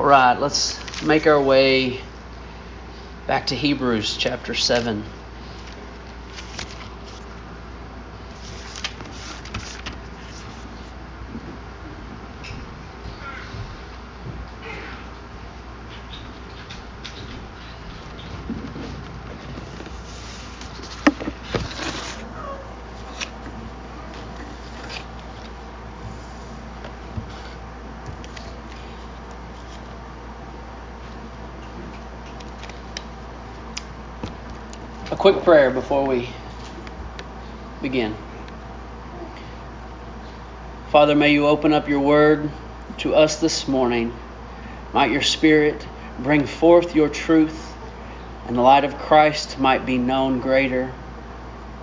All right, let's make our way back to Hebrews chapter 7. quick prayer before we begin. Father, may you open up your word to us this morning. Might your spirit bring forth your truth, and the light of Christ might be known greater.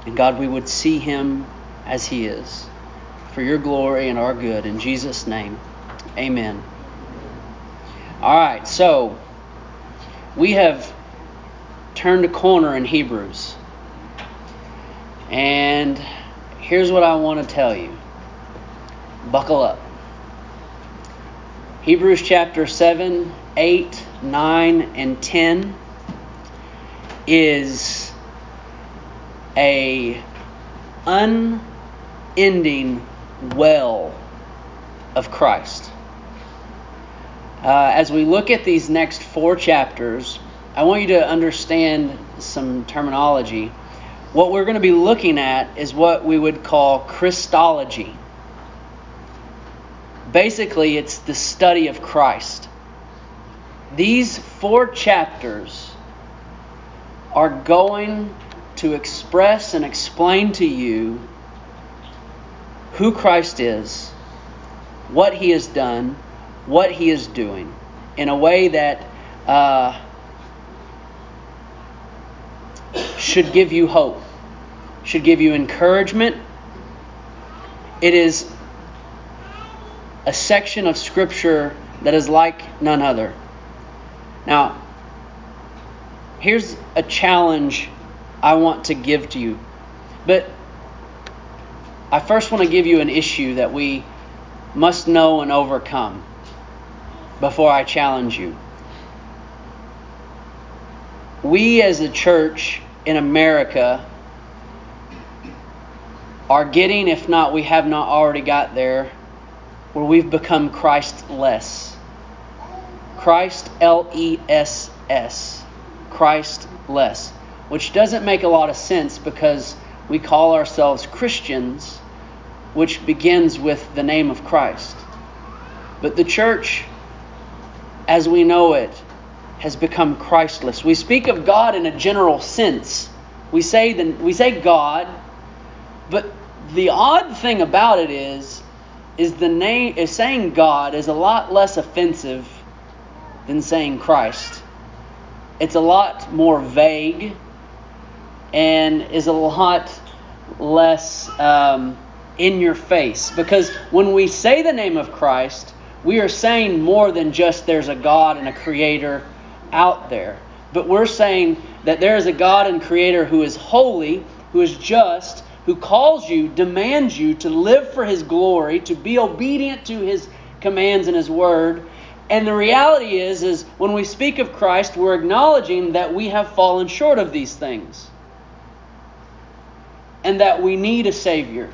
And God, we would see him as he is, for your glory and our good. In Jesus' name, amen. All right, so we have turned a corner in Hebrews. And here's what I want to tell you buckle up. Hebrews chapter 7, 8, 9, and 10 is a unending well of Christ. Uh, as we look at these next four chapters, I want you to understand some terminology. What we're going to be looking at is what we would call Christology. Basically, it's the study of Christ. These four chapters are going to express and explain to you who Christ is, what he has done, what he is doing, in a way that uh, should give you hope, should give you encouragement. It is a section of Scripture that is like none other. Now, here's a challenge I want to give to you. But I first want to give you an issue that we must know and overcome before I challenge you. We as a church in America are getting, if not, we have not already got there, where we've become Christ-less. Christ L E S S. Christ less. Which doesn't make a lot of sense because we call ourselves Christians, which begins with the name of Christ. But the church, as we know it, has become Christless. We speak of God in a general sense. We say the, we say God, but the odd thing about it is is the name is saying God is a lot less offensive than saying Christ. It's a lot more vague and is a lot less um, in your face because when we say the name of Christ, we are saying more than just there's a God and a creator out there. But we're saying that there is a God and Creator who is holy, who is just, who calls you, demands you to live for His glory, to be obedient to His commands and His word. And the reality is, is when we speak of Christ, we're acknowledging that we have fallen short of these things. And that we need a Savior.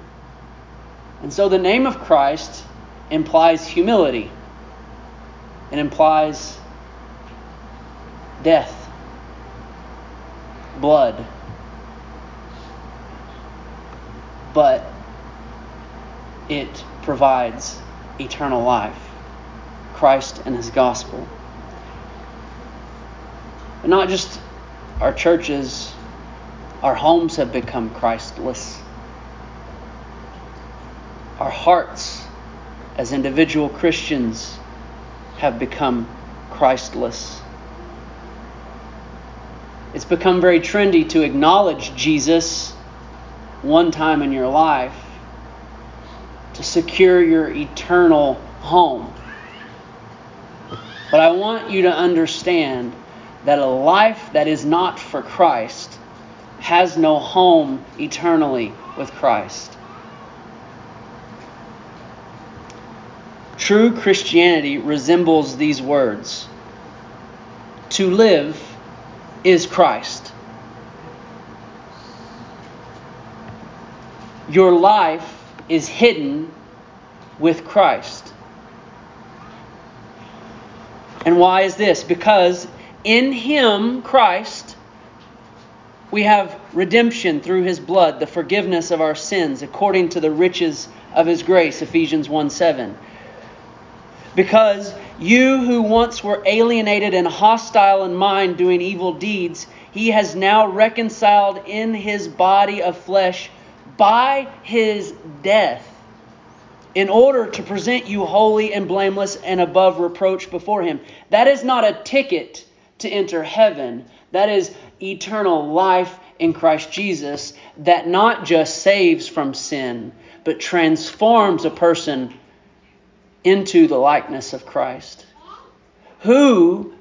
And so the name of Christ implies humility. It implies death, blood. But it provides eternal life Christ and His gospel. And not just our churches, our homes have become Christless. Our hearts as individual Christians have become Christless. It's become very trendy to acknowledge Jesus one time in your life to secure your eternal home. But I want you to understand that a life that is not for Christ has no home eternally with Christ. True Christianity resembles these words To live is Christ. Your life is hidden with Christ. And why is this? Because in Him, Christ, we have redemption through His blood, the forgiveness of our sins, according to the riches of His grace, Ephesians 1 7. Because you who once were alienated and hostile in mind, doing evil deeds, He has now reconciled in His body of flesh by His death in order to present you holy and blameless and above reproach before Him. That is not a ticket to enter heaven, that is eternal life in Christ Jesus that not just saves from sin, but transforms a person into the likeness of Christ. Who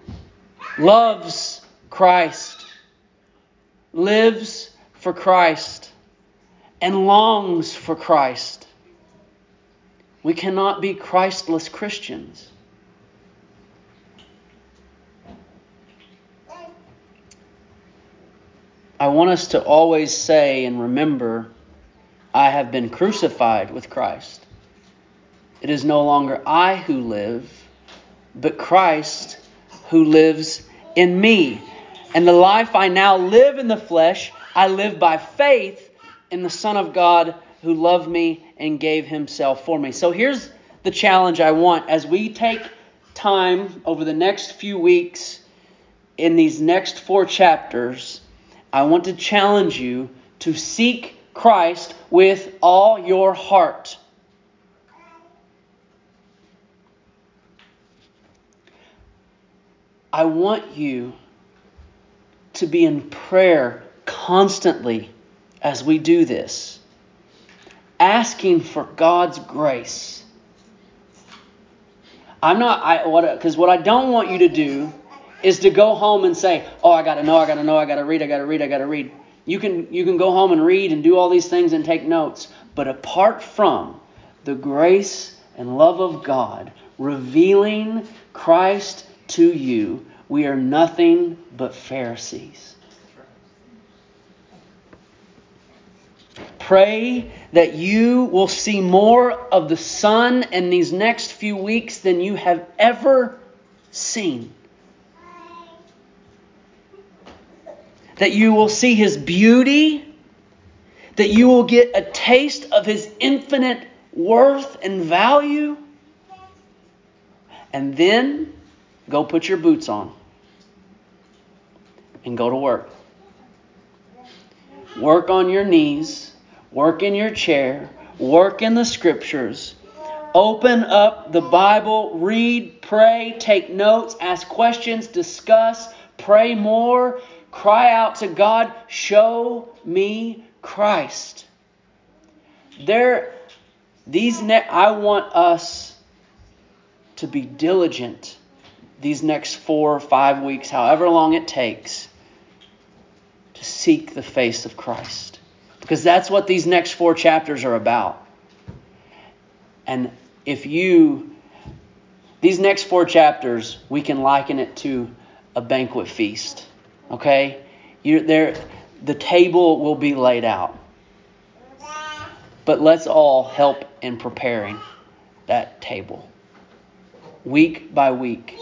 loves Christ, lives for Christ, and longs for Christ we cannot be Christless Christians. I want us to always say and remember I have been crucified with Christ. It is no longer I who live, but Christ who lives in me. And the life I now live in the flesh, I live by faith in the Son of God who loved me and gave himself for me. So here's the challenge I want as we take time over the next few weeks in these next four chapters. I want to challenge you to seek Christ with all your heart. I want you to be in prayer constantly as we do this asking for God's grace. I'm not I what because what I don't want you to do is to go home and say, "Oh, I got to know, I got to know, I got to read, I got to read, I got to read." You can you can go home and read and do all these things and take notes, but apart from the grace and love of God revealing Christ to you, we are nothing but Pharisees. Pray that you will see more of the Son in these next few weeks than you have ever seen. That you will see His beauty, that you will get a taste of His infinite worth and value, and then go put your boots on and go to work. Work on your knees work in your chair, work in the scriptures, open up the Bible, read, pray, take notes, ask questions, discuss, pray more, cry out to God, show me Christ. There these ne- I want us to be diligent these next 4 or 5 weeks, however long it takes, to seek the face of Christ. Because that's what these next four chapters are about. And if you, these next four chapters, we can liken it to a banquet feast. Okay? You're there, the table will be laid out. But let's all help in preparing that table. Week by week.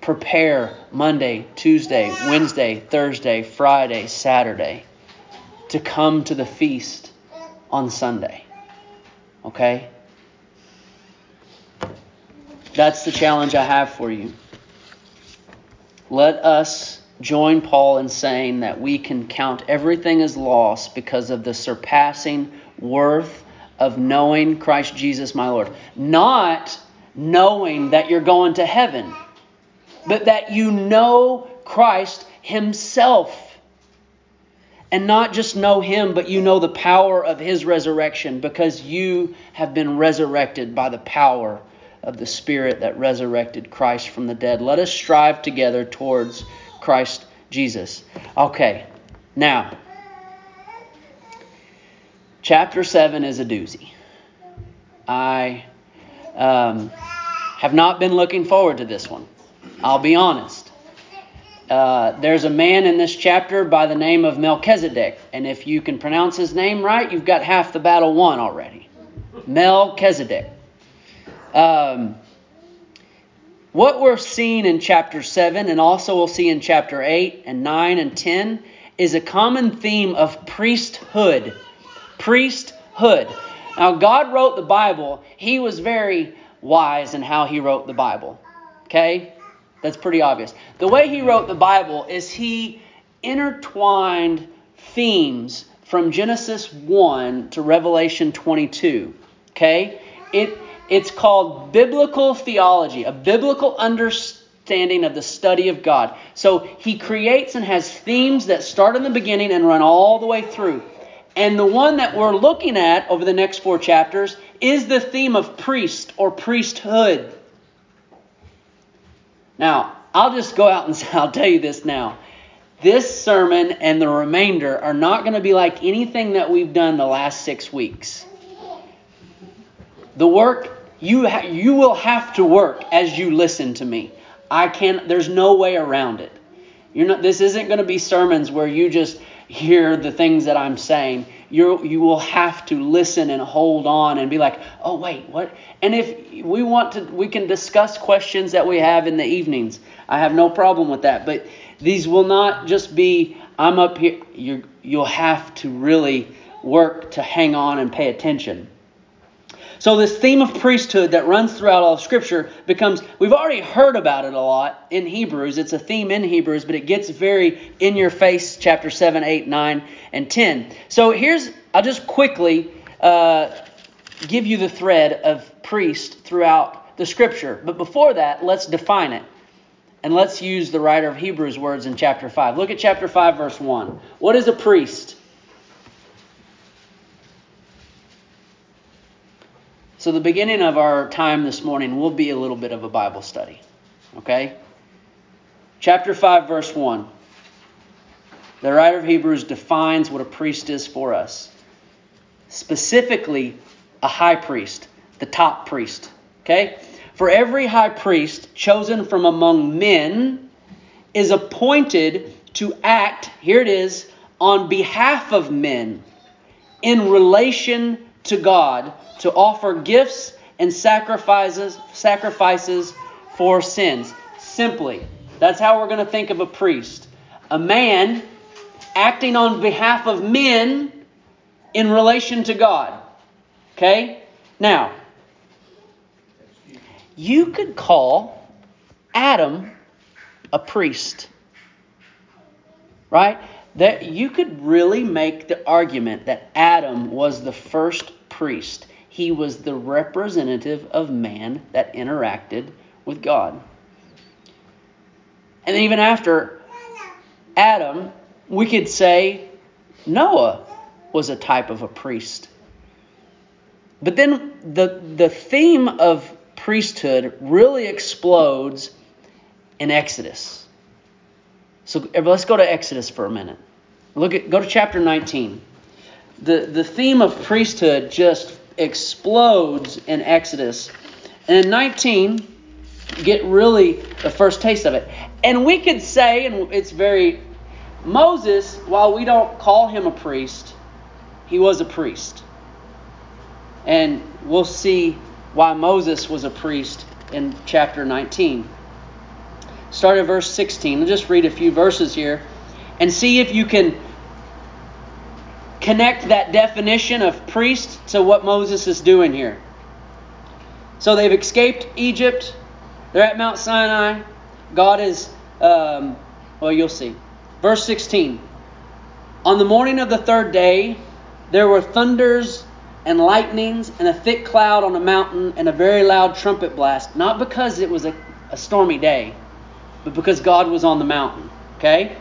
Prepare Monday, Tuesday, Wednesday, Thursday, Friday, Saturday to come to the feast on Sunday. Okay? That's the challenge I have for you. Let us join Paul in saying that we can count everything as loss because of the surpassing worth of knowing Christ Jesus, my Lord. Not knowing that you're going to heaven, but that you know Christ Himself and not just know him, but you know the power of his resurrection because you have been resurrected by the power of the Spirit that resurrected Christ from the dead. Let us strive together towards Christ Jesus. Okay, now, chapter 7 is a doozy. I. Um, have not been looking forward to this one. I'll be honest. Uh, there's a man in this chapter by the name of Melchizedek, and if you can pronounce his name right, you've got half the battle won already. Melchizedek. Um, what we're seeing in chapter 7 and also we'll see in chapter 8 and 9 and 10 is a common theme of priesthood. Priesthood. Now, God wrote the Bible. He was very wise in how he wrote the Bible. Okay? That's pretty obvious. The way he wrote the Bible is he intertwined themes from Genesis 1 to Revelation 22. Okay? It it's called biblical theology, a biblical understanding of the study of God. So he creates and has themes that start in the beginning and run all the way through. And the one that we're looking at over the next four chapters is the theme of priest or priesthood. Now, I'll just go out and I'll tell you this now. This sermon and the remainder are not going to be like anything that we've done the last six weeks. The work you ha- you will have to work as you listen to me. I can there's no way around it. You're not this isn't going to be sermons where you just hear the things that I'm saying. You you will have to listen and hold on and be like, "Oh wait, what?" And if we want to we can discuss questions that we have in the evenings. I have no problem with that, but these will not just be I'm up here you you'll have to really work to hang on and pay attention. So, this theme of priesthood that runs throughout all of Scripture becomes, we've already heard about it a lot in Hebrews. It's a theme in Hebrews, but it gets very in your face, chapter 7, 8, 9, and 10. So, here's, I'll just quickly uh, give you the thread of priest throughout the Scripture. But before that, let's define it. And let's use the writer of Hebrews' words in chapter 5. Look at chapter 5, verse 1. What is a priest? So, the beginning of our time this morning will be a little bit of a Bible study. Okay? Chapter 5, verse 1. The writer of Hebrews defines what a priest is for us. Specifically, a high priest, the top priest. Okay? For every high priest chosen from among men is appointed to act, here it is, on behalf of men in relation to God to offer gifts and sacrifices sacrifices for sins. Simply, that's how we're going to think of a priest. A man acting on behalf of men in relation to God. Okay? Now, you could call Adam a priest. Right? That you could really make the argument that Adam was the first priest. He was the representative of man that interacted with God. And then, even after Adam, we could say Noah was a type of a priest. But then the, the theme of priesthood really explodes in Exodus. So let's go to Exodus for a minute. Look at go to chapter 19. The the theme of priesthood just explodes in Exodus. And in 19, get really the first taste of it. And we could say, and it's very, Moses, while we don't call him a priest, he was a priest. And we'll see why Moses was a priest in chapter 19. Start at verse 16. I'll just read a few verses here and see if you can connect that definition of priest to what Moses is doing here. So they've escaped Egypt. They're at Mount Sinai. God is, um, well, you'll see. Verse 16. On the morning of the third day, there were thunders and lightnings and a thick cloud on a mountain and a very loud trumpet blast. Not because it was a, a stormy day, but because God was on the mountain. Okay?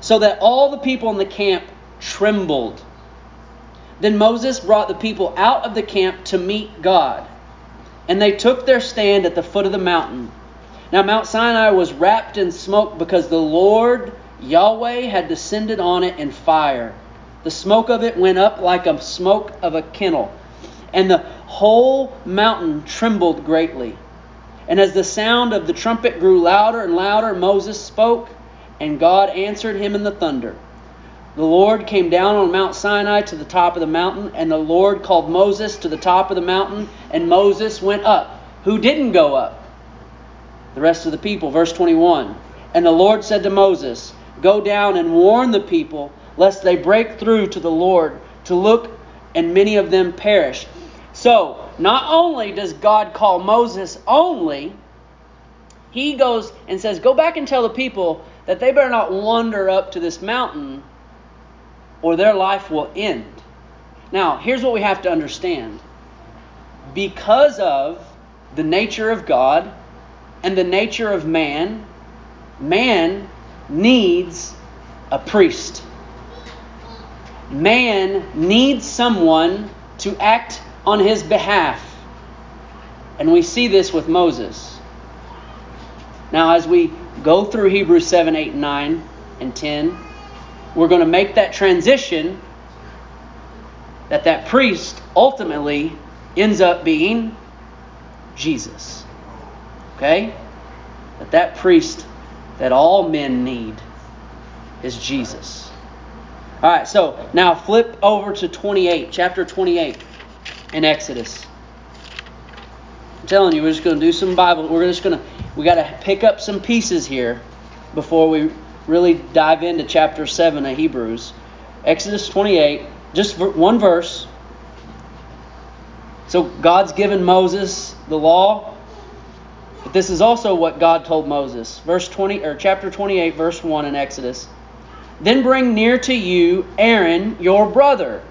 So that all the people in the camp trembled. Then Moses brought the people out of the camp to meet God, and they took their stand at the foot of the mountain. Now, Mount Sinai was wrapped in smoke because the Lord Yahweh had descended on it in fire. The smoke of it went up like a smoke of a kennel, and the whole mountain trembled greatly. And as the sound of the trumpet grew louder and louder, Moses spoke, and God answered him in the thunder. The Lord came down on Mount Sinai to the top of the mountain, and the Lord called Moses to the top of the mountain, and Moses went up. Who didn't go up? The rest of the people. Verse 21. And the Lord said to Moses, Go down and warn the people, lest they break through to the Lord to look, and many of them perish. So, not only does God call Moses only, he goes and says, Go back and tell the people that they better not wander up to this mountain or their life will end. Now, here's what we have to understand. Because of the nature of God and the nature of man, man needs a priest. Man needs someone to act on his behalf. And we see this with Moses. Now, as we go through Hebrews 7, 8, 9, and 10, we're going to make that transition that that priest ultimately ends up being Jesus. Okay? That that priest that all men need is Jesus. All right, so now flip over to 28, chapter 28 in Exodus. I'm telling you, we're just going to do some Bible. We're just going to, we got to pick up some pieces here before we really dive into chapter 7 of Hebrews. Exodus 28, just one verse. So God's given Moses the law, but this is also what God told Moses. Verse 20 or chapter 28 verse 1 in Exodus. Then bring near to you Aaron your brother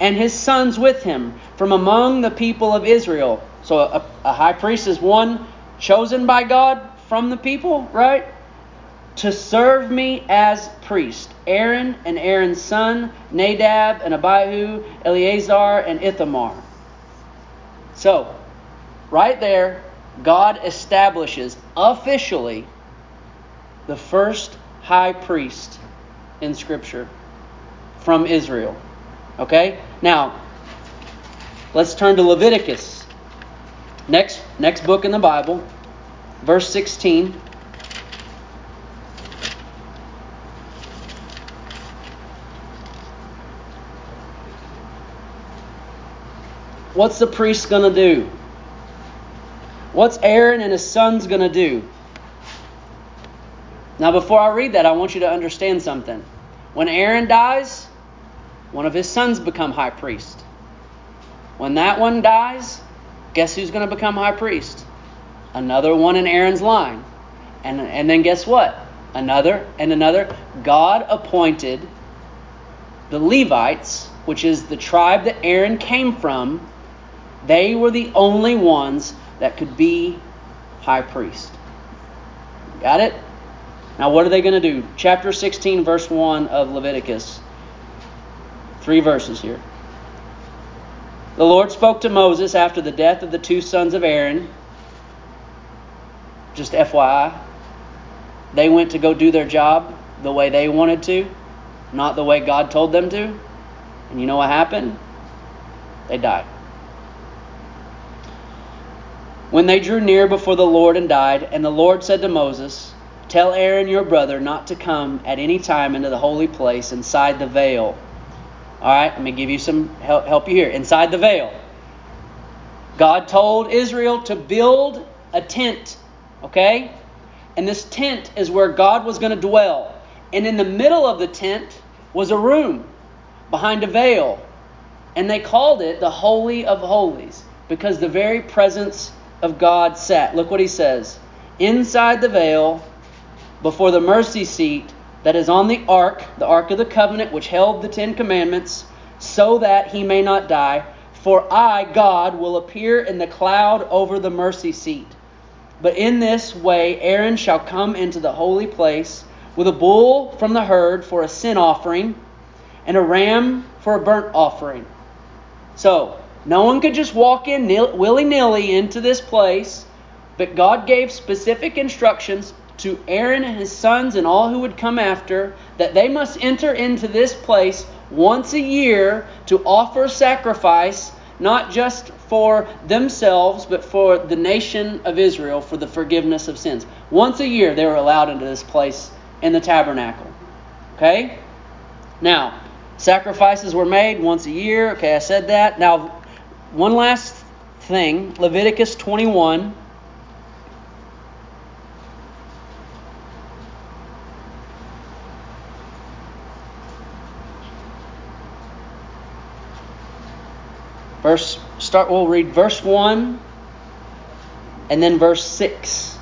and his sons with him from among the people of Israel. So a, a high priest is one chosen by God from the people, right? To serve me as priest. Aaron and Aaron's son, Nadab and Abihu, Eleazar and Ithamar. So, right there, God establishes officially the first high priest in Scripture from Israel. Okay? Now, let's turn to Leviticus. Next next book in the Bible, verse 16. What's the priest going to do? What's Aaron and his sons going to do? Now, before I read that, I want you to understand something. When Aaron dies, one of his sons become high priest. When that one dies, guess who's going to become high priest? Another one in Aaron's line. And, and then guess what? Another and another. God appointed the Levites, which is the tribe that Aaron came from, they were the only ones that could be high priest. Got it? Now, what are they going to do? Chapter 16, verse 1 of Leviticus. Three verses here. The Lord spoke to Moses after the death of the two sons of Aaron. Just FYI. They went to go do their job the way they wanted to, not the way God told them to. And you know what happened? They died. When they drew near before the Lord and died, and the Lord said to Moses, Tell Aaron your brother not to come at any time into the holy place inside the veil all right, let me give you some help, help you here. Inside the veil, God told Israel to build a tent, okay? And this tent is where God was going to dwell. And in the middle of the tent was a room behind a veil. And they called it the Holy of Holies because the very presence of God sat. Look what he says. Inside the veil, before the mercy seat, that is on the ark, the ark of the covenant, which held the Ten Commandments, so that he may not die. For I, God, will appear in the cloud over the mercy seat. But in this way Aaron shall come into the holy place with a bull from the herd for a sin offering and a ram for a burnt offering. So, no one could just walk in willy nilly into this place, but God gave specific instructions to Aaron and his sons and all who would come after that they must enter into this place once a year to offer sacrifice not just for themselves, but for the nation of Israel for the forgiveness of sins. Once a year, they were allowed into this place in the tabernacle. Okay? Now, sacrifices were made once a year. Okay, I said that. Now, one last thing Leviticus 21. Verse start we'll read verse 1 and then verse 6.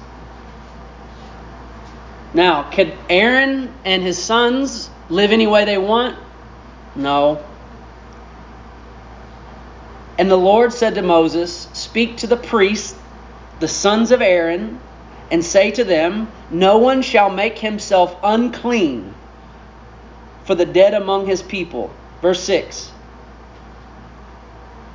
Now, could Aaron and his sons live any way they want? No. And the Lord said to Moses, Speak to the priests, the sons of Aaron, and say to them, No one shall make himself unclean for the dead among his people. Verse 6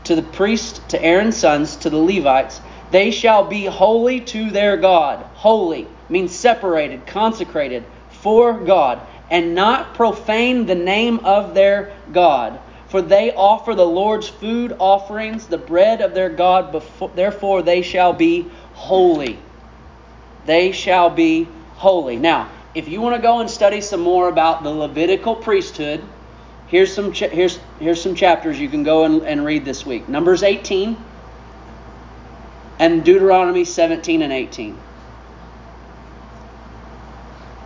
to the priests, to Aaron's sons, to the Levites, they shall be holy to their God. Holy means separated, consecrated for God, and not profane the name of their God. For they offer the Lord's food offerings, the bread of their God, before, therefore they shall be holy. They shall be holy. Now, if you want to go and study some more about the Levitical priesthood, Here's some, cha- here's, here's some chapters you can go and, and read this week Numbers 18 and Deuteronomy 17 and 18.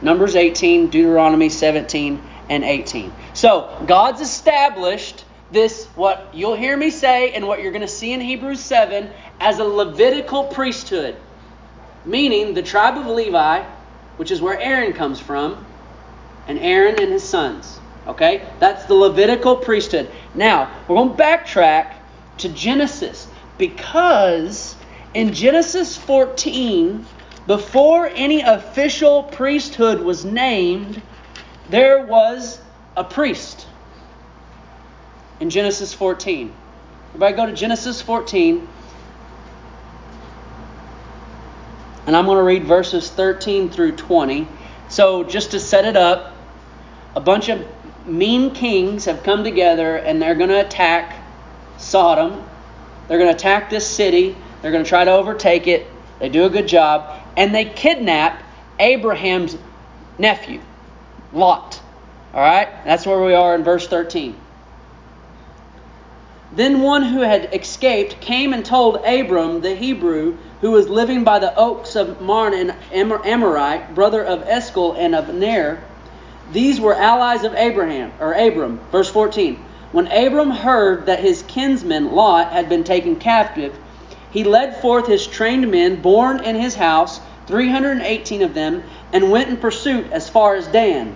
Numbers 18, Deuteronomy 17 and 18. So, God's established this, what you'll hear me say, and what you're going to see in Hebrews 7, as a Levitical priesthood. Meaning the tribe of Levi, which is where Aaron comes from, and Aaron and his sons. Okay? That's the Levitical priesthood. Now, we're going to backtrack to Genesis because in Genesis 14, before any official priesthood was named, there was a priest. In Genesis 14. Everybody go to Genesis 14. And I'm going to read verses 13 through 20. So, just to set it up, a bunch of mean kings have come together and they're going to attack Sodom. They're going to attack this city. They're going to try to overtake it. They do a good job. And they kidnap Abraham's nephew, Lot. All right? That's where we are in verse 13. Then one who had escaped came and told Abram the Hebrew, who was living by the oaks of Mamre and Amorite, brother of Eshcol and of Ner, these were allies of Abraham, or Abram. Verse 14. When Abram heard that his kinsman Lot had been taken captive, he led forth his trained men born in his house, 318 of them, and went in pursuit as far as Dan.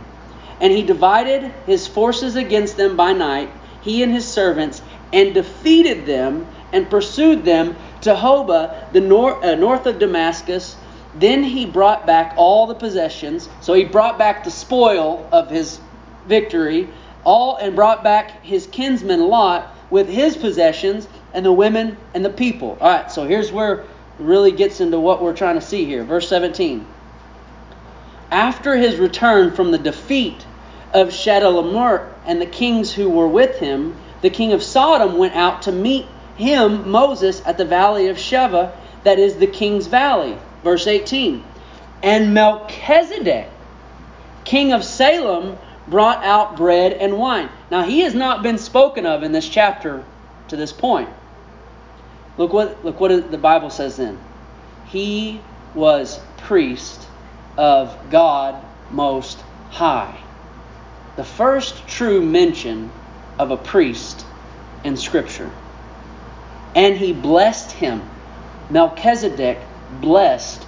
And he divided his forces against them by night, he and his servants, and defeated them and pursued them to Hobah, the nor- uh, north of Damascus, then he brought back all the possessions. So he brought back the spoil of his victory, all and brought back his kinsman Lot with his possessions and the women and the people. All right, so here's where it really gets into what we're trying to see here. Verse 17. After his return from the defeat of Chedorlaomer and the kings who were with him, the king of Sodom went out to meet him, Moses, at the valley of Shaveh, that is the king's valley. Verse 18 And Melchizedek, king of Salem, brought out bread and wine. Now, he has not been spoken of in this chapter to this point. Look what, look what the Bible says then. He was priest of God Most High. The first true mention of a priest in Scripture. And he blessed him. Melchizedek blessed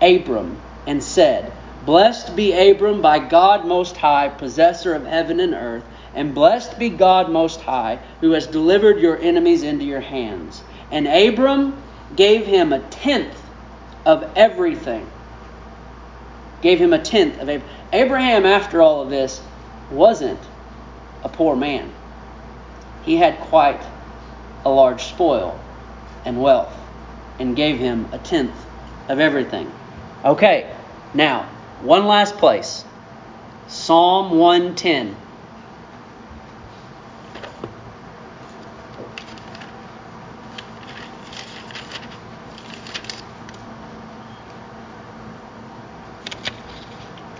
Abram and said, Blessed be Abram by God Most High, possessor of heaven and earth, and blessed be God Most High, who has delivered your enemies into your hands. And Abram gave him a tenth of everything. Gave him a tenth of Abraham. Abraham, after all of this, wasn't a poor man. He had quite a large spoil and wealth and gave him a tenth of everything. Okay, now, one last place Psalm 110.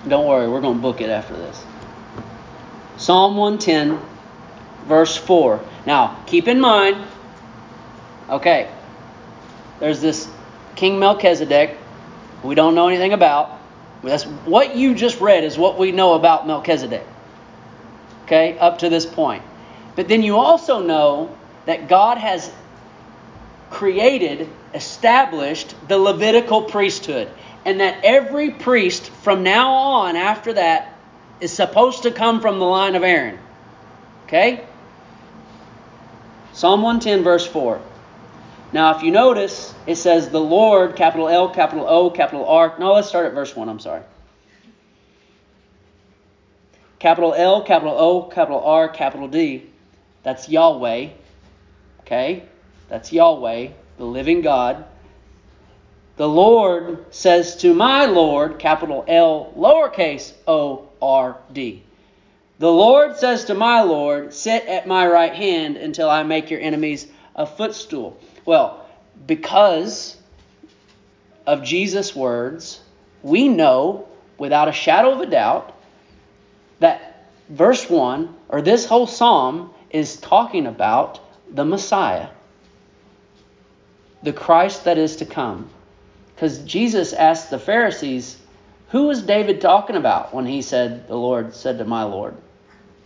Don't worry, we're going to book it after this. Psalm 110, verse 4. Now, keep in mind, okay, there's this King Melchizedek we don't know anything about. That's what you just read is what we know about Melchizedek. Okay, up to this point. But then you also know that God has created, established the Levitical priesthood, and that every priest from now on after that is supposed to come from the line of Aaron. Okay? Psalm 110, verse 4. Now, if you notice, it says the Lord, capital L, capital O, capital R. No, let's start at verse 1. I'm sorry. Capital L, capital O, capital R, capital D. That's Yahweh. Okay? That's Yahweh, the living God. The Lord says to my Lord, capital L, lowercase o, R, D. The Lord says to my Lord, Sit at my right hand until I make your enemies a footstool. Well, because of Jesus' words, we know without a shadow of a doubt that verse 1, or this whole psalm, is talking about the Messiah, the Christ that is to come. Because Jesus asked the Pharisees, Who was David talking about when he said, The Lord said to my Lord?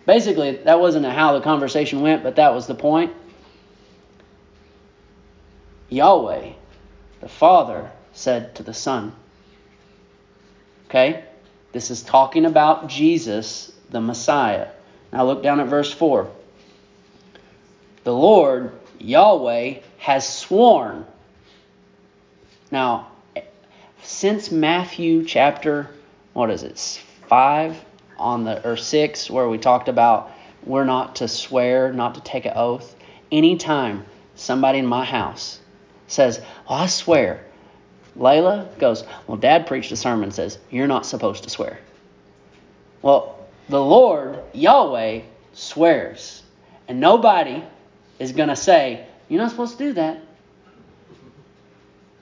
Basically, that wasn't how the conversation went, but that was the point. Yahweh, the Father, said to the Son. Okay? This is talking about Jesus, the Messiah. Now look down at verse 4. The Lord, Yahweh, has sworn. Now, since Matthew chapter, what is it, 5 on the, or 6, where we talked about we're not to swear, not to take an oath, anytime somebody in my house says, Well, I swear. Layla goes, Well, Dad preached a sermon says, You're not supposed to swear. Well, the Lord, Yahweh, swears. And nobody is going to say, You're not supposed to do that.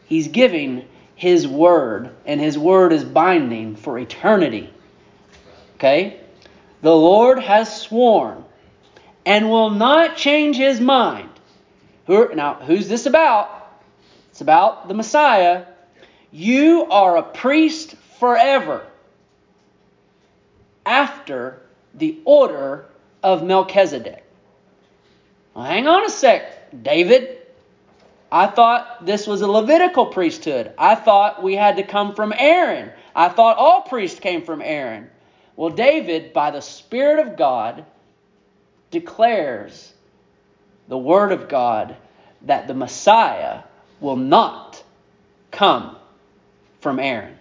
He's giving His word, and His word is binding for eternity. Okay? The Lord has sworn and will not change His mind. Who, now, who's this about? It's about the Messiah. You are a priest forever after the order of Melchizedek. Well, hang on a sec, David. I thought this was a Levitical priesthood. I thought we had to come from Aaron. I thought all priests came from Aaron. Well, David, by the Spirit of God, declares the Word of God that the Messiah will not come from Aaron.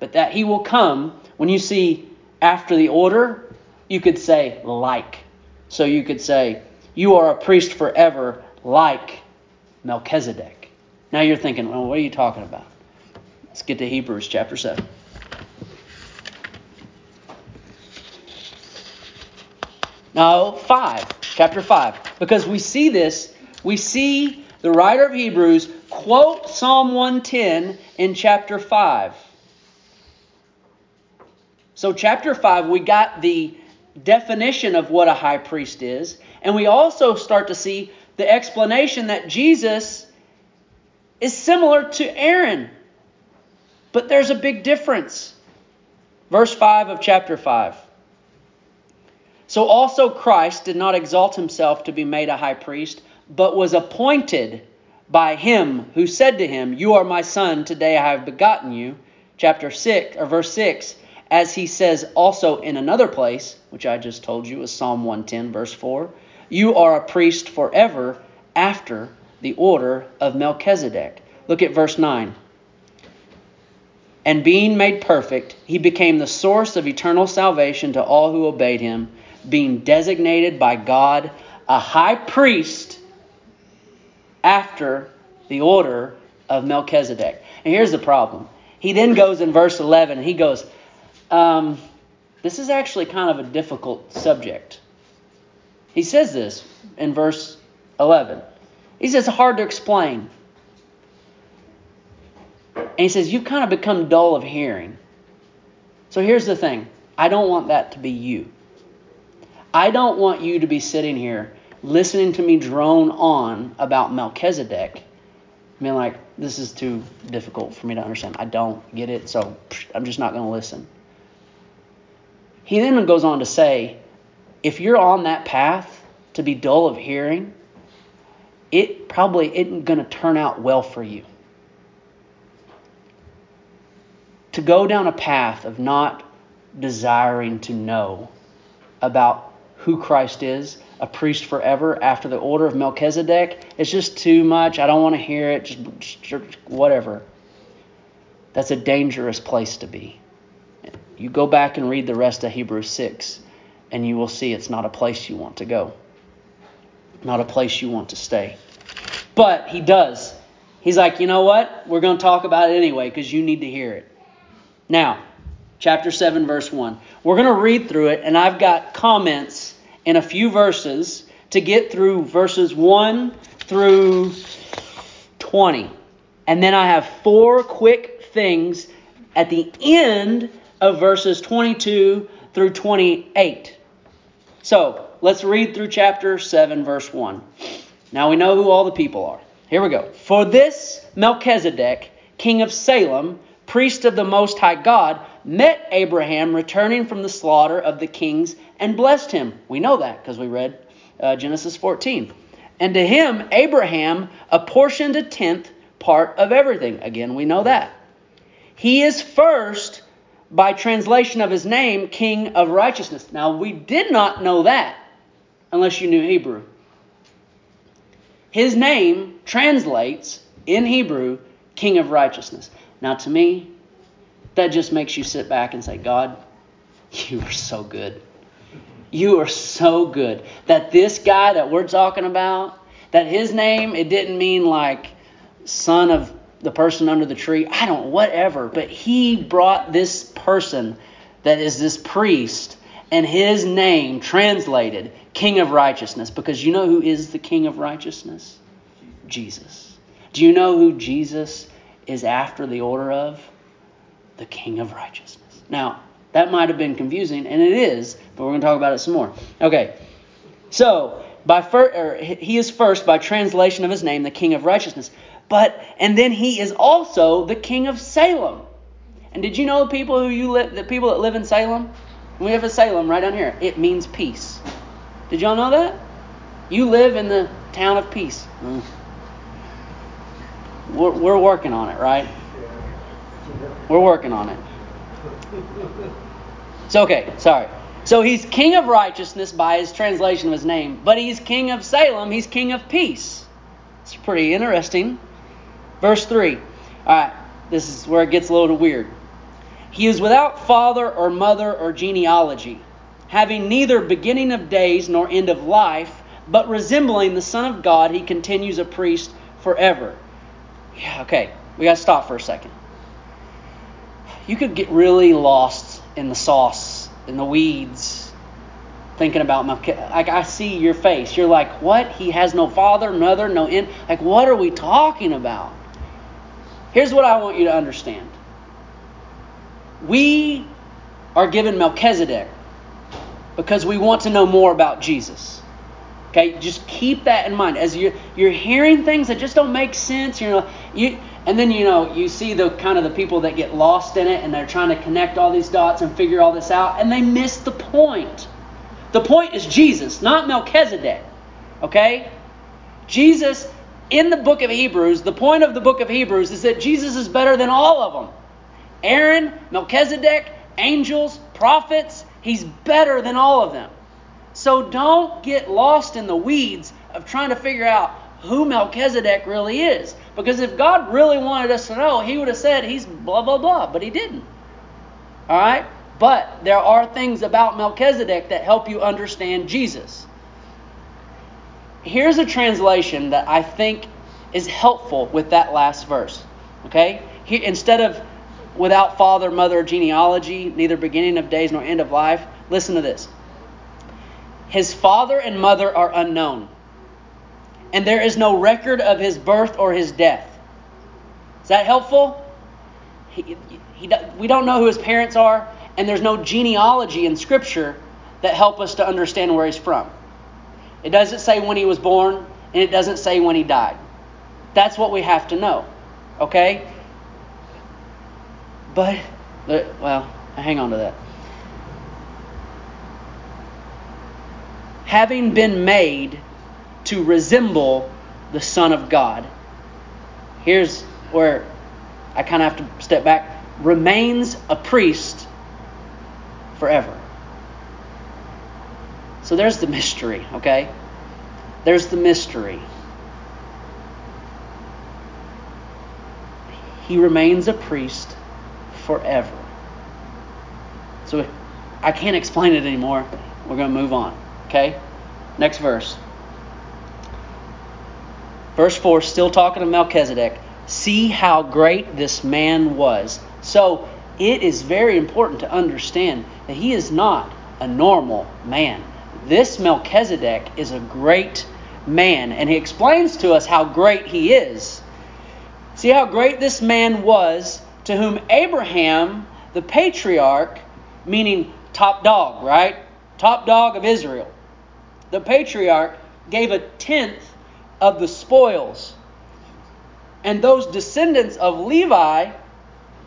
But that he will come, when you see after the order, you could say like. So you could say, You are a priest forever, like Melchizedek. Now you're thinking, Well, what are you talking about? Let's get to Hebrews chapter 7. Now, 5, chapter 5. Because we see this, we see the writer of Hebrews quote Psalm 110 in chapter 5. So, chapter 5, we got the definition of what a high priest is, and we also start to see the explanation that Jesus is similar to Aaron. But there's a big difference. Verse 5 of chapter 5. So also Christ did not exalt himself to be made a high priest but was appointed by him who said to him, You are my son, today I have begotten you. Chapter 6, or verse 6, as he says also in another place, which I just told you is Psalm 110, verse 4, You are a priest forever after the order of Melchizedek. Look at verse 9. And being made perfect, he became the source of eternal salvation to all who obeyed him, being designated by God a high priest after the order of Melchizedek. And here's the problem. He then goes in verse 11, he goes, um, This is actually kind of a difficult subject. He says this in verse 11. He says, it's hard to explain. And he says, You've kind of become dull of hearing. So here's the thing I don't want that to be you. I don't want you to be sitting here listening to me drone on about Melchizedek, being like, this is too difficult for me to understand. I don't get it, so I'm just not going to listen. He then goes on to say, if you're on that path to be dull of hearing, it probably isn't going to turn out well for you. To go down a path of not desiring to know about who Christ is, a priest forever after the order of Melchizedek, it's just too much. I don't want to hear it, just, just whatever. That's a dangerous place to be. You go back and read the rest of Hebrews 6, and you will see it's not a place you want to go, not a place you want to stay. But he does. He's like, you know what? We're going to talk about it anyway because you need to hear it. Now, chapter 7, verse 1. We're going to read through it, and I've got comments in a few verses to get through verses 1 through 20. And then I have four quick things at the end of verses 22 through 28. So let's read through chapter 7, verse 1. Now we know who all the people are. Here we go. For this Melchizedek, king of Salem, priest of the Most High God, met Abraham returning from the slaughter of the kings and blessed him. We know that because we read uh, Genesis 14. And to him, Abraham apportioned a tenth part of everything. Again, we know that. He is first, by translation of his name, King of Righteousness. Now, we did not know that unless you knew Hebrew. His name translates in Hebrew, King of Righteousness. Now, to me, that just makes you sit back and say, God, you are so good. You are so good. That this guy that we're talking about, that his name, it didn't mean like son of the person under the tree. I don't, whatever. But he brought this person that is this priest and his name translated King of Righteousness because you know who is the King of Righteousness? Jesus. Do you know who Jesus is after the order of? The King of Righteousness. Now, that might have been confusing, and it is, but we're going to talk about it some more. Okay, so by fir- he is first by translation of his name, the King of Righteousness. But and then he is also the King of Salem. And did you know people who you live, the people that live in Salem? We have a Salem right down here. It means peace. Did y'all know that? You live in the town of peace. Mm. We're, we're working on it, right? We're working on it. It's okay, sorry. So he's king of righteousness by his translation of his name, but he's king of Salem, he's king of peace. It's pretty interesting. Verse 3. All right, this is where it gets a little weird. He is without father or mother or genealogy, having neither beginning of days nor end of life, but resembling the Son of God, he continues a priest forever. Yeah, okay, we got to stop for a second. You could get really lost in the sauce, in the weeds, thinking about. Like I see your face. You're like, what? He has no father, mother, no end. Like, what are we talking about? Here's what I want you to understand. We are given Melchizedek because we want to know more about Jesus. Okay, just keep that in mind as you're you're hearing things that just don't make sense. You know, you and then you know you see the kind of the people that get lost in it and they're trying to connect all these dots and figure all this out and they miss the point. The point is Jesus, not Melchizedek. Okay, Jesus in the book of Hebrews. The point of the book of Hebrews is that Jesus is better than all of them. Aaron, Melchizedek, angels, prophets. He's better than all of them. So don't get lost in the weeds of trying to figure out who Melchizedek really is. Because if God really wanted us to know, He would have said He's blah, blah, blah, but He didn't. All right? But there are things about Melchizedek that help you understand Jesus. Here's a translation that I think is helpful with that last verse. Okay? He, instead of without father, mother, genealogy, neither beginning of days nor end of life, listen to this. His father and mother are unknown, and there is no record of his birth or his death. Is that helpful? He, he, we don't know who his parents are, and there's no genealogy in Scripture that help us to understand where he's from. It doesn't say when he was born, and it doesn't say when he died. That's what we have to know. Okay? But, well, hang on to that. Having been made to resemble the Son of God. Here's where I kind of have to step back. Remains a priest forever. So there's the mystery, okay? There's the mystery. He remains a priest forever. So I can't explain it anymore. We're going to move on, okay? Next verse. Verse 4, still talking to Melchizedek. See how great this man was. So it is very important to understand that he is not a normal man. This Melchizedek is a great man, and he explains to us how great he is. See how great this man was to whom Abraham, the patriarch, meaning top dog, right? Top dog of Israel. The patriarch gave a tenth of the spoils. And those descendants of Levi,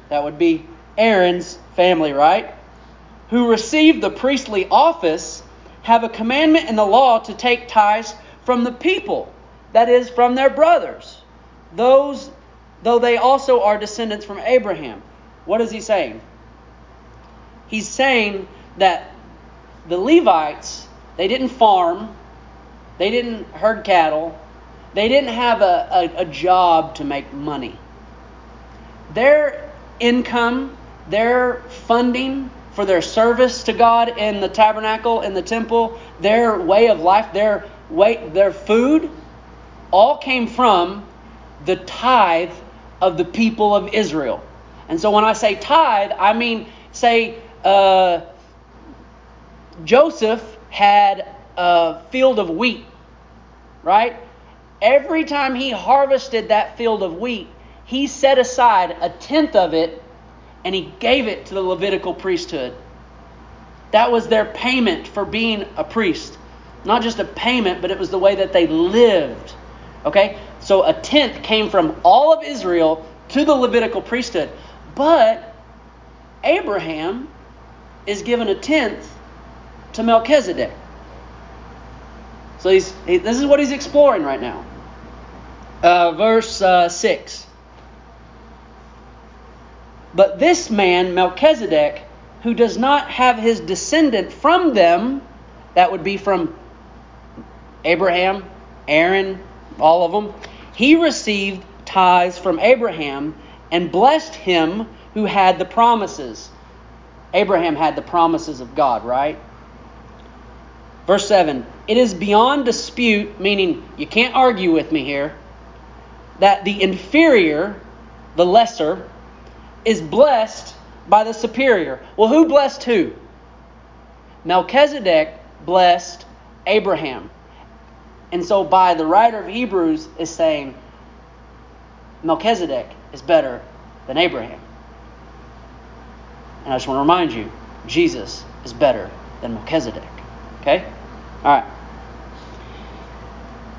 that would be Aaron's family, right? Who received the priestly office, have a commandment in the law to take tithes from the people, that is, from their brothers, those, though they also are descendants from Abraham. What is he saying? He's saying that the Levites, they didn't farm, they didn't herd cattle, they didn't have a, a, a job to make money. Their income, their funding for their service to God in the tabernacle, in the temple, their way of life, their way, their food, all came from the tithe of the people of Israel. And so when I say tithe, I mean, say, uh, Joseph had a field of wheat, right? Every time he harvested that field of wheat, he set aside a tenth of it and he gave it to the Levitical priesthood. That was their payment for being a priest. Not just a payment, but it was the way that they lived. Okay? So a tenth came from all of Israel to the Levitical priesthood. But Abraham is given a tenth to Melchizedek. So he's, he, this is what he's exploring right now. Uh, verse uh, 6. But this man, Melchizedek, who does not have his descendant from them, that would be from Abraham, Aaron, all of them, he received tithes from Abraham and blessed him who had the promises. Abraham had the promises of God, right? Verse 7 It is beyond dispute, meaning you can't argue with me here, that the inferior, the lesser, is blessed by the superior. Well, who blessed who? Melchizedek blessed Abraham. And so, by the writer of Hebrews, is saying Melchizedek is better than Abraham. And I just want to remind you Jesus is better than Melchizedek. Okay? All right.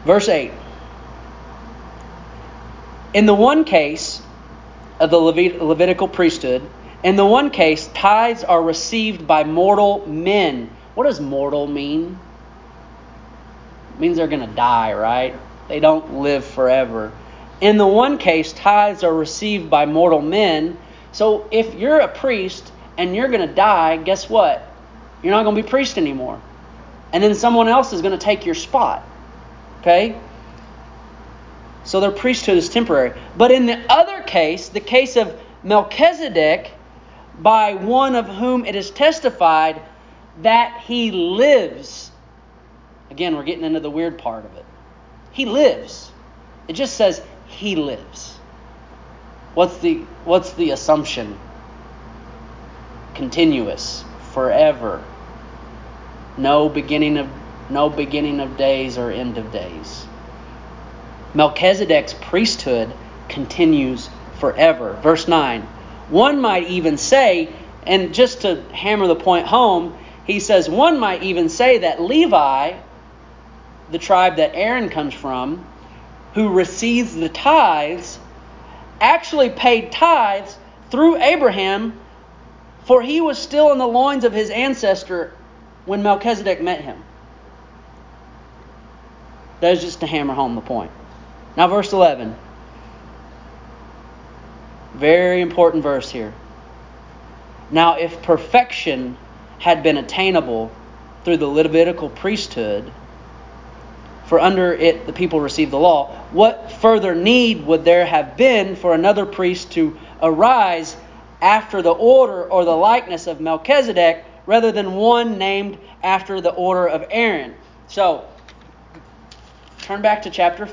Verse 8. In the one case of the Levit- Levitical priesthood, in the one case, tithes are received by mortal men. What does mortal mean? It means they're going to die, right? They don't live forever. In the one case, tithes are received by mortal men. So if you're a priest and you're going to die, guess what? You're not going to be priest anymore and then someone else is going to take your spot. Okay? So their priesthood is temporary. But in the other case, the case of Melchizedek, by one of whom it is testified that he lives. Again, we're getting into the weird part of it. He lives. It just says he lives. What's the what's the assumption? Continuous, forever, no beginning of no beginning of days or end of days. Melchizedek's priesthood continues forever. Verse 9. One might even say And just to hammer the point home, he says one might even say that Levi, the tribe that Aaron comes from, who receives the tithes, actually paid tithes through Abraham, for he was still in the loins of his ancestor when Melchizedek met him. That is just to hammer home the point. Now, verse 11. Very important verse here. Now, if perfection had been attainable through the Levitical priesthood, for under it the people received the law, what further need would there have been for another priest to arise after the order or the likeness of Melchizedek rather than one named after the order of Aaron? So, turn back to chapter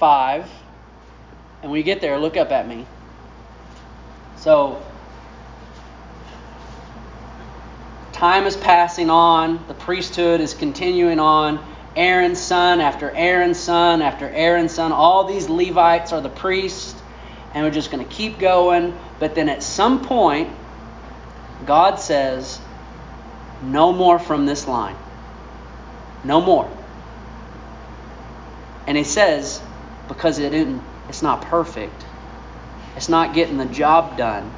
5, and when you get there, look up at me. So, time is passing on, the priesthood is continuing on. Aaron's son after Aaron's son after Aaron's son. All these Levites are the priests, and we're just going to keep going. But then at some point, God says, No more from this line. No more. And He says, Because it's not perfect, it's not getting the job done.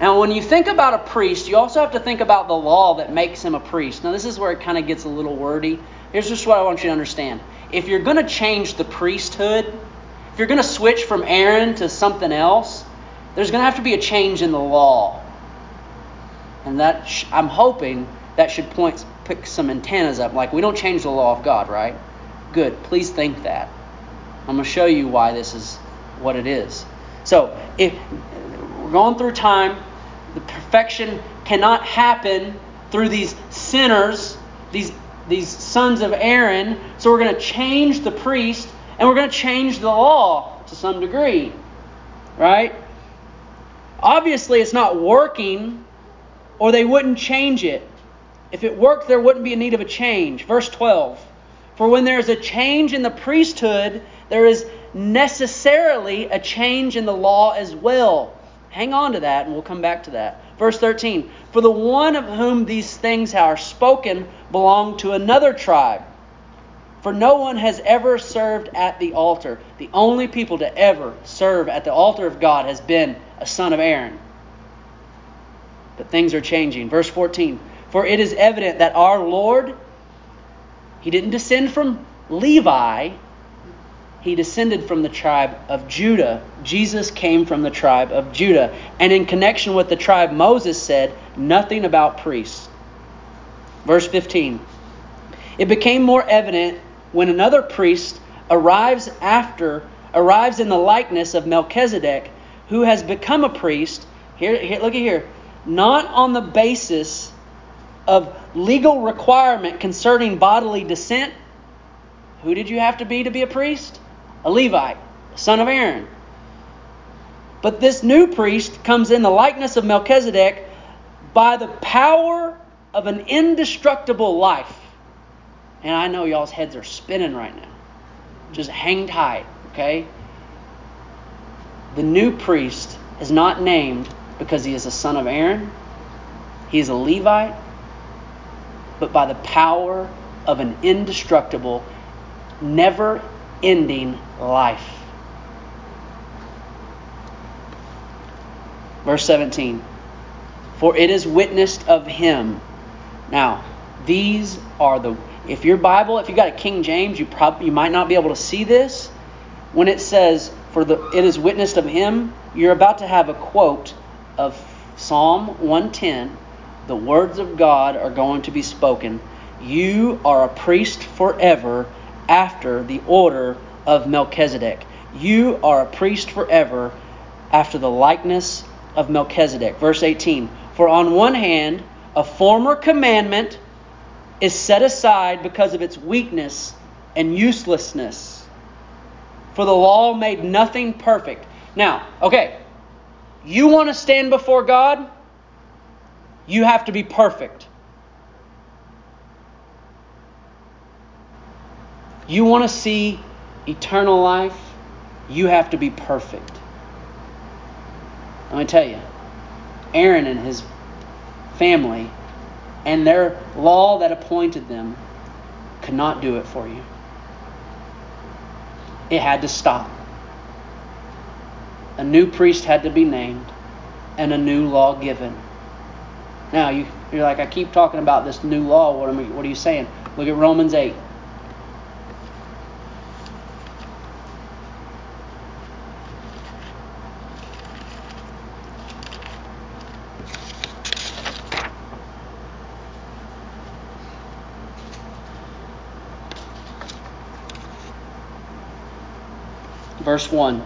Now, when you think about a priest, you also have to think about the law that makes him a priest. Now, this is where it kind of gets a little wordy. Here's just what I want you to understand. If you're going to change the priesthood, if you're going to switch from Aaron to something else, there's going to have to be a change in the law. And that sh- I'm hoping that should point pick some antennas up. Like we don't change the law of God, right? Good. Please think that. I'm going to show you why this is what it is. So if we're going through time, the perfection cannot happen through these sinners, these these sons of Aaron. So we're going to change the priest and we're going to change the law to some degree. Right? Obviously, it's not working or they wouldn't change it. If it worked, there wouldn't be a need of a change. Verse 12 For when there is a change in the priesthood, there is necessarily a change in the law as well. Hang on to that, and we'll come back to that. Verse 13 For the one of whom these things are spoken belonged to another tribe. For no one has ever served at the altar. The only people to ever serve at the altar of God has been a son of Aaron. But things are changing. Verse 14 For it is evident that our Lord, he didn't descend from Levi, he descended from the tribe of Judah. Jesus came from the tribe of Judah. And in connection with the tribe, Moses said nothing about priests. Verse 15 It became more evident when another priest arrives after arrives in the likeness of Melchizedek, who has become a priest. Here, here look at here. Not on the basis of legal requirement concerning bodily descent. Who did you have to be to be a priest? A Levite, son of Aaron. But this new priest comes in the likeness of Melchizedek by the power of an indestructible life. And I know y'all's heads are spinning right now. Just hang tight, okay? The new priest is not named because he is a son of Aaron, he is a Levite, but by the power of an indestructible, never ending life. Verse 17 For it is witnessed of him. Now, these are the. If your Bible, if you got a King James, you probably you might not be able to see this. When it says, "For the it is witnessed of him," you're about to have a quote of Psalm 110. The words of God are going to be spoken. You are a priest forever after the order of Melchizedek. You are a priest forever after the likeness of Melchizedek. Verse 18 For on one hand, a former commandment is set aside because of its weakness and uselessness. For the law made nothing perfect. Now, okay, you want to stand before God? You have to be perfect. You want to see eternal life? You have to be perfect. Let me tell you, Aaron and his family and their law that appointed them could not do it for you. It had to stop. A new priest had to be named and a new law given. Now, you, you're like, I keep talking about this new law. What, am I, what are you saying? Look at Romans 8. Verse 1.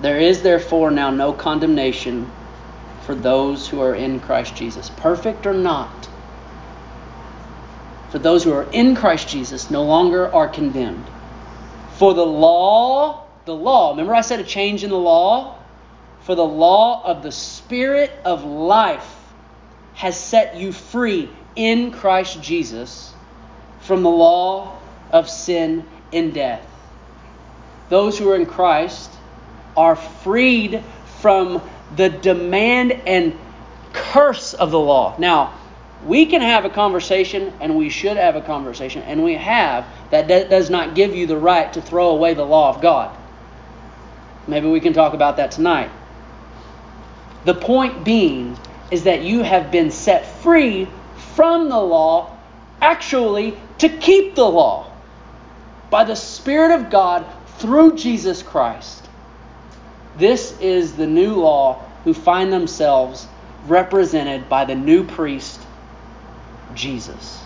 There is therefore now no condemnation for those who are in Christ Jesus, perfect or not. For those who are in Christ Jesus no longer are condemned. For the law, the law, remember I said a change in the law? For the law of the Spirit of life has set you free in Christ Jesus from the law of sin and death. Those who are in Christ are freed from the demand and curse of the law. Now, we can have a conversation, and we should have a conversation, and we have, that does not give you the right to throw away the law of God. Maybe we can talk about that tonight. The point being is that you have been set free from the law, actually, to keep the law by the Spirit of God through Jesus Christ. This is the new law who find themselves represented by the new priest, Jesus.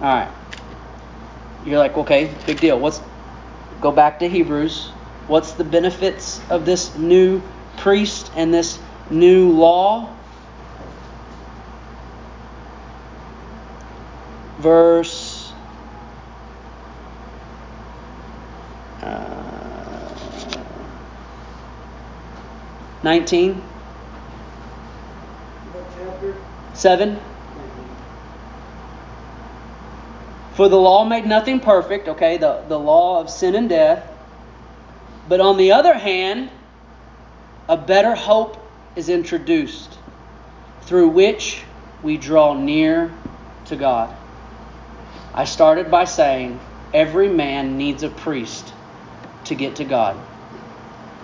All right. You're like, okay, big deal. What's go back to Hebrews. What's the benefits of this new priest and this new law? Verse uh, 19? Chapter? 7? For the law made nothing perfect, okay, the, the law of sin and death. But on the other hand, a better hope is introduced through which we draw near to God. I started by saying every man needs a priest to get to God.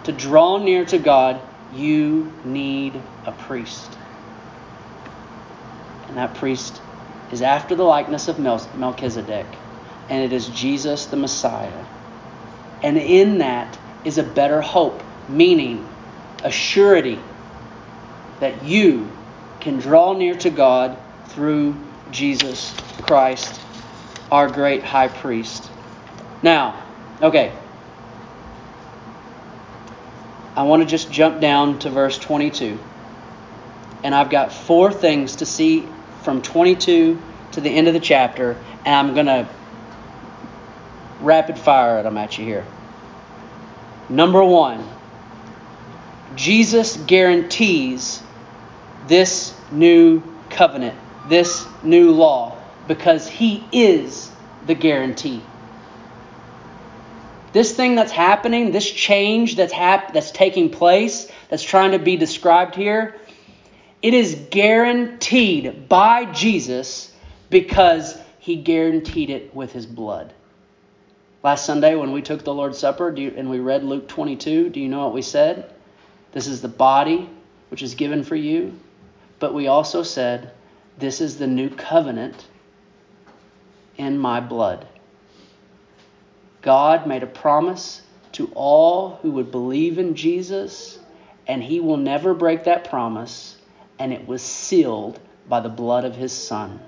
To draw near to God, you need a priest. And that priest is after the likeness of Melchizedek, and it is Jesus the Messiah. And in that is a better hope, meaning a surety that you can draw near to God through Jesus Christ, our great high priest. Now, okay, I want to just jump down to verse 22. And I've got four things to see from 22 to the end of the chapter, and I'm going to rapid fire them at you here. Number one, Jesus guarantees this new covenant, this new law, because he is the guarantee this thing that's happening, this change that's hap- that's taking place, that's trying to be described here, it is guaranteed by Jesus because he guaranteed it with his blood. Last Sunday, when we took the Lord's Supper you, and we read Luke 22, do you know what we said? This is the body which is given for you. But we also said, This is the new covenant in my blood. God made a promise to all who would believe in Jesus, and he will never break that promise, and it was sealed by the blood of his Son.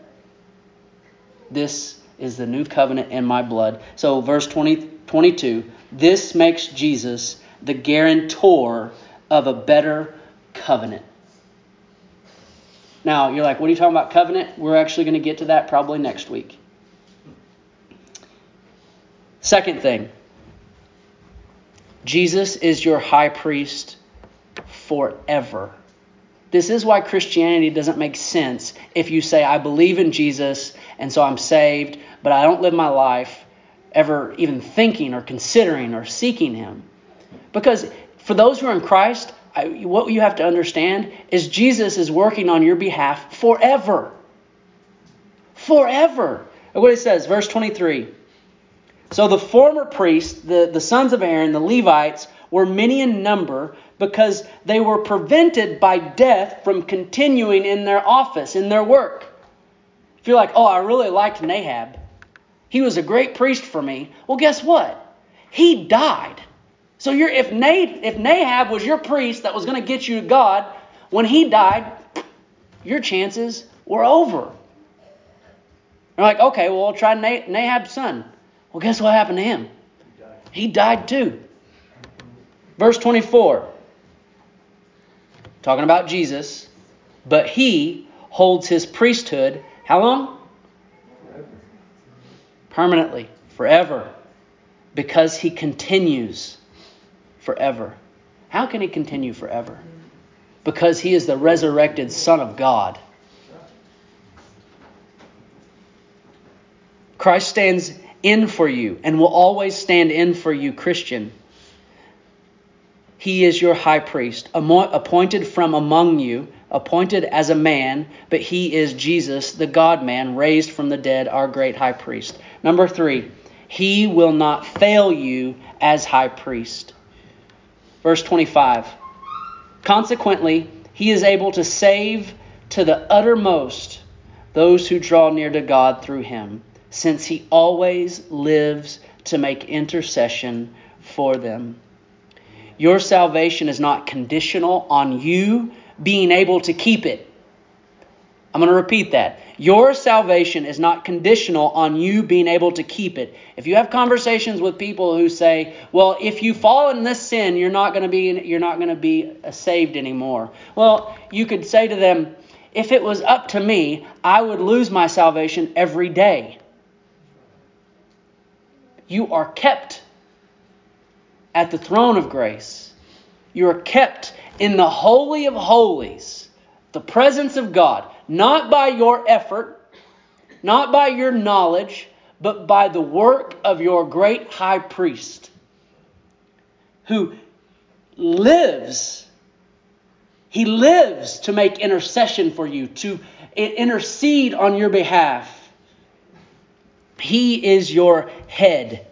This is the new covenant in my blood. So, verse 20, 22 this makes Jesus the guarantor of a better covenant. Now, you're like, what are you talking about, covenant? We're actually going to get to that probably next week. Second thing Jesus is your high priest forever. This is why Christianity doesn't make sense if you say, I believe in Jesus and so I'm saved, but I don't live my life ever even thinking or considering or seeking Him. Because For those who are in Christ, I, what you have to understand is Jesus is working on your behalf forever. Forever. Look what it says, verse 23. So the former priests, the, the sons of Aaron, the Levites, were many in number because they were prevented by death from continuing in their office, in their work. If you're like, oh, I really liked Nahab, he was a great priest for me. Well, guess what? He died. So if, Nah, if Nahab was your priest that was going to get you to God, when he died, your chances were over. You're like, okay, well, I'll try Nahab's son. Well, guess what happened to him? He died too. Verse 24, talking about Jesus, but he holds his priesthood how long? Permanently, forever, because he continues forever. How can he continue forever? Because he is the resurrected Son of God. Christ stands in for you and will always stand in for you, Christian. He is your high priest, appointed from among you, appointed as a man, but he is Jesus, the God man, raised from the dead, our great high priest. Number three, he will not fail you as high priest. Verse 25. Consequently, he is able to save to the uttermost those who draw near to God through him since he always lives to make intercession for them. Your salvation is not conditional on you being able to keep it. I'm going to repeat that. Your salvation is not conditional on you being able to keep it. If you have conversations with people who say, "Well, if you fall in this sin, you're not going to be you're not going to be uh, saved anymore." Well, you could say to them, "If it was up to me, I would lose my salvation every day." You are kept at the throne of grace. You are kept in the Holy of Holies, the presence of God, not by your effort, not by your knowledge, but by the work of your great high priest who lives. He lives to make intercession for you, to intercede on your behalf. He is your head.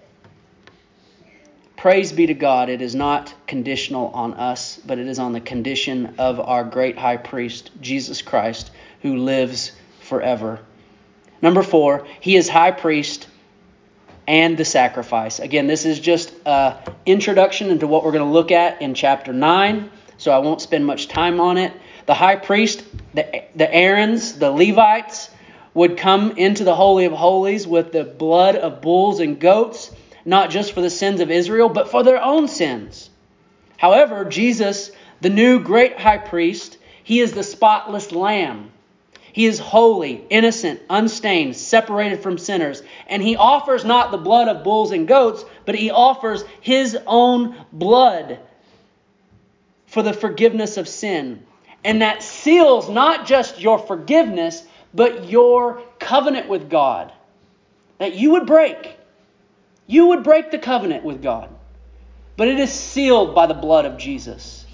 Praise be to God, it is not conditional on us, but it is on the condition of our great high priest, Jesus Christ, who lives forever. Number four, he is high priest and the sacrifice. Again, this is just an introduction into what we're going to look at in chapter 9, so I won't spend much time on it. The high priest, the, the Aarons, the Levites, would come into the Holy of Holies with the blood of bulls and goats, not just for the sins of Israel, but for their own sins. However, Jesus, the new great high priest, he is the spotless lamb. He is holy, innocent, unstained, separated from sinners. And he offers not the blood of bulls and goats, but he offers his own blood for the forgiveness of sin. And that seals not just your forgiveness, but your covenant with God that you would break. You would break the covenant with God. But it is sealed by the blood of Jesus.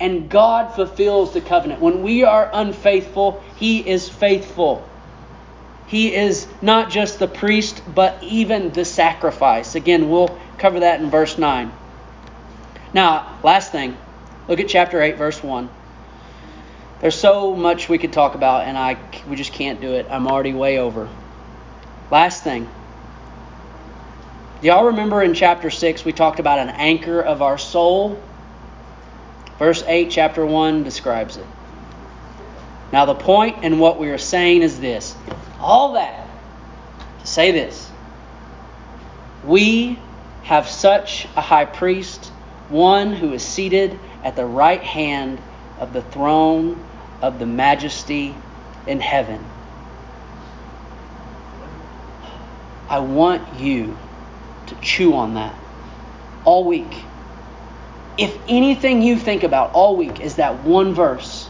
And God fulfills the covenant. When we are unfaithful, He is faithful. He is not just the priest, but even the sacrifice. Again, we'll cover that in verse 9. Now, last thing, look at chapter 8, verse 1. There's so much we could talk about, and I we just can't do it. I'm already way over. Last thing. Do y'all remember in chapter 6 we talked about an anchor of our soul? Verse 8, chapter 1 describes it. Now, the and what we are saying is this all that to say this. We have such a high priest, one who is seated at the right hand of the throne of the majesty in heaven. I want you to chew on that all week. If anything you think about all week is that one verse,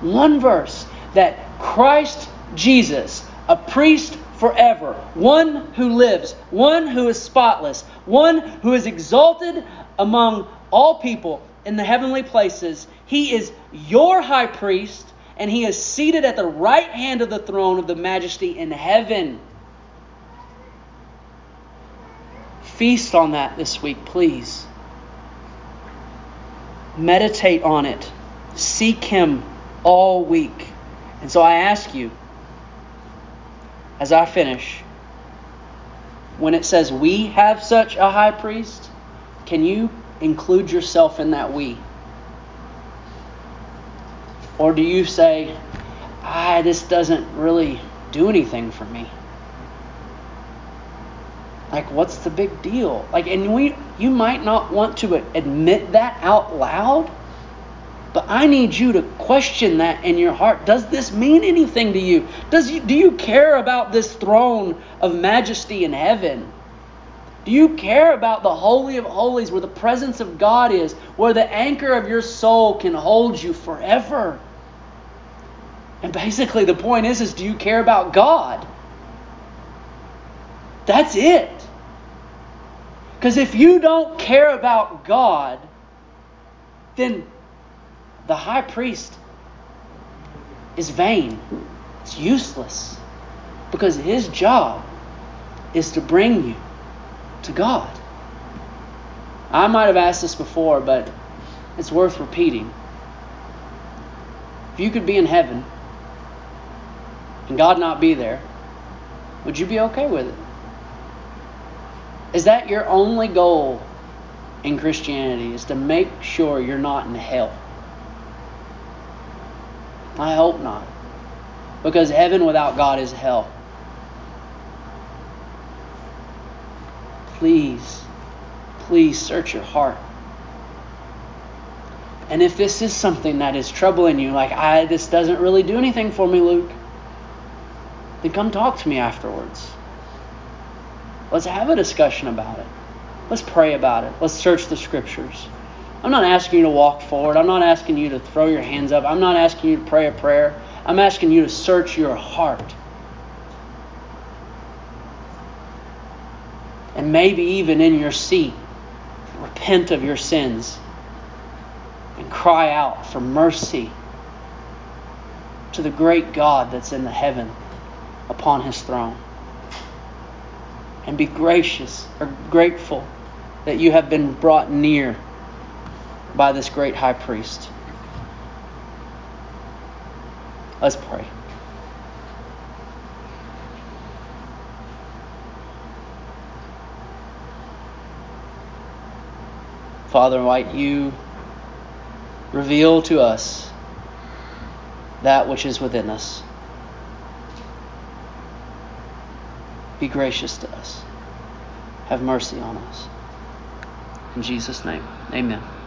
one verse that Christ Jesus, a priest forever, one who lives, one who is spotless, one who is exalted among all people in the heavenly places. He is your high priest, and he is seated at the right hand of the throne of the majesty in heaven. Feast on that this week, please. Meditate on it. Seek him all week. And so I ask you, as I finish, when it says we have such a high priest, can you include yourself in that we? Or do you say, ah, this doesn't really do anything for me? Like, what's the big deal? Like, and we, you might not want to admit that out loud, but I need you to question that in your heart. Does this mean anything to you? Does you, do you care about this throne of majesty in heaven? You care about the Holy of Holies where the presence of God is, where the anchor of your soul can hold you forever? And basically the point is is do you care about God? That's it. Because if you don't care about God, then the high priest is vain. It's useless. Because his job is to bring you to God. I might have asked this before, but it's worth repeating. If you could be in heaven and God not be there, would you be okay with it? Is that your only goal in Christianity? Is to make sure you're not in hell? I hope not. Because heaven without God is hell. Please, please search your heart. And if this is something that is troubling you, like I this doesn't really do anything for me, Luke, then come talk to me afterwards. Let's have a discussion about it. Let's pray about it. Let's search the scriptures. I'm not asking you to walk forward. I'm not asking you to throw your hands up. I'm not asking you to pray a prayer. I'm asking you to search your heart. And maybe even in your seat, repent of your sins and cry out for mercy to the great God that's in the heaven upon his throne. And be gracious or grateful that you have been brought near by this great high priest. Let's pray. Father, might you reveal to us that which is within us. Be gracious to us. Have mercy on us. In Jesus' name, amen.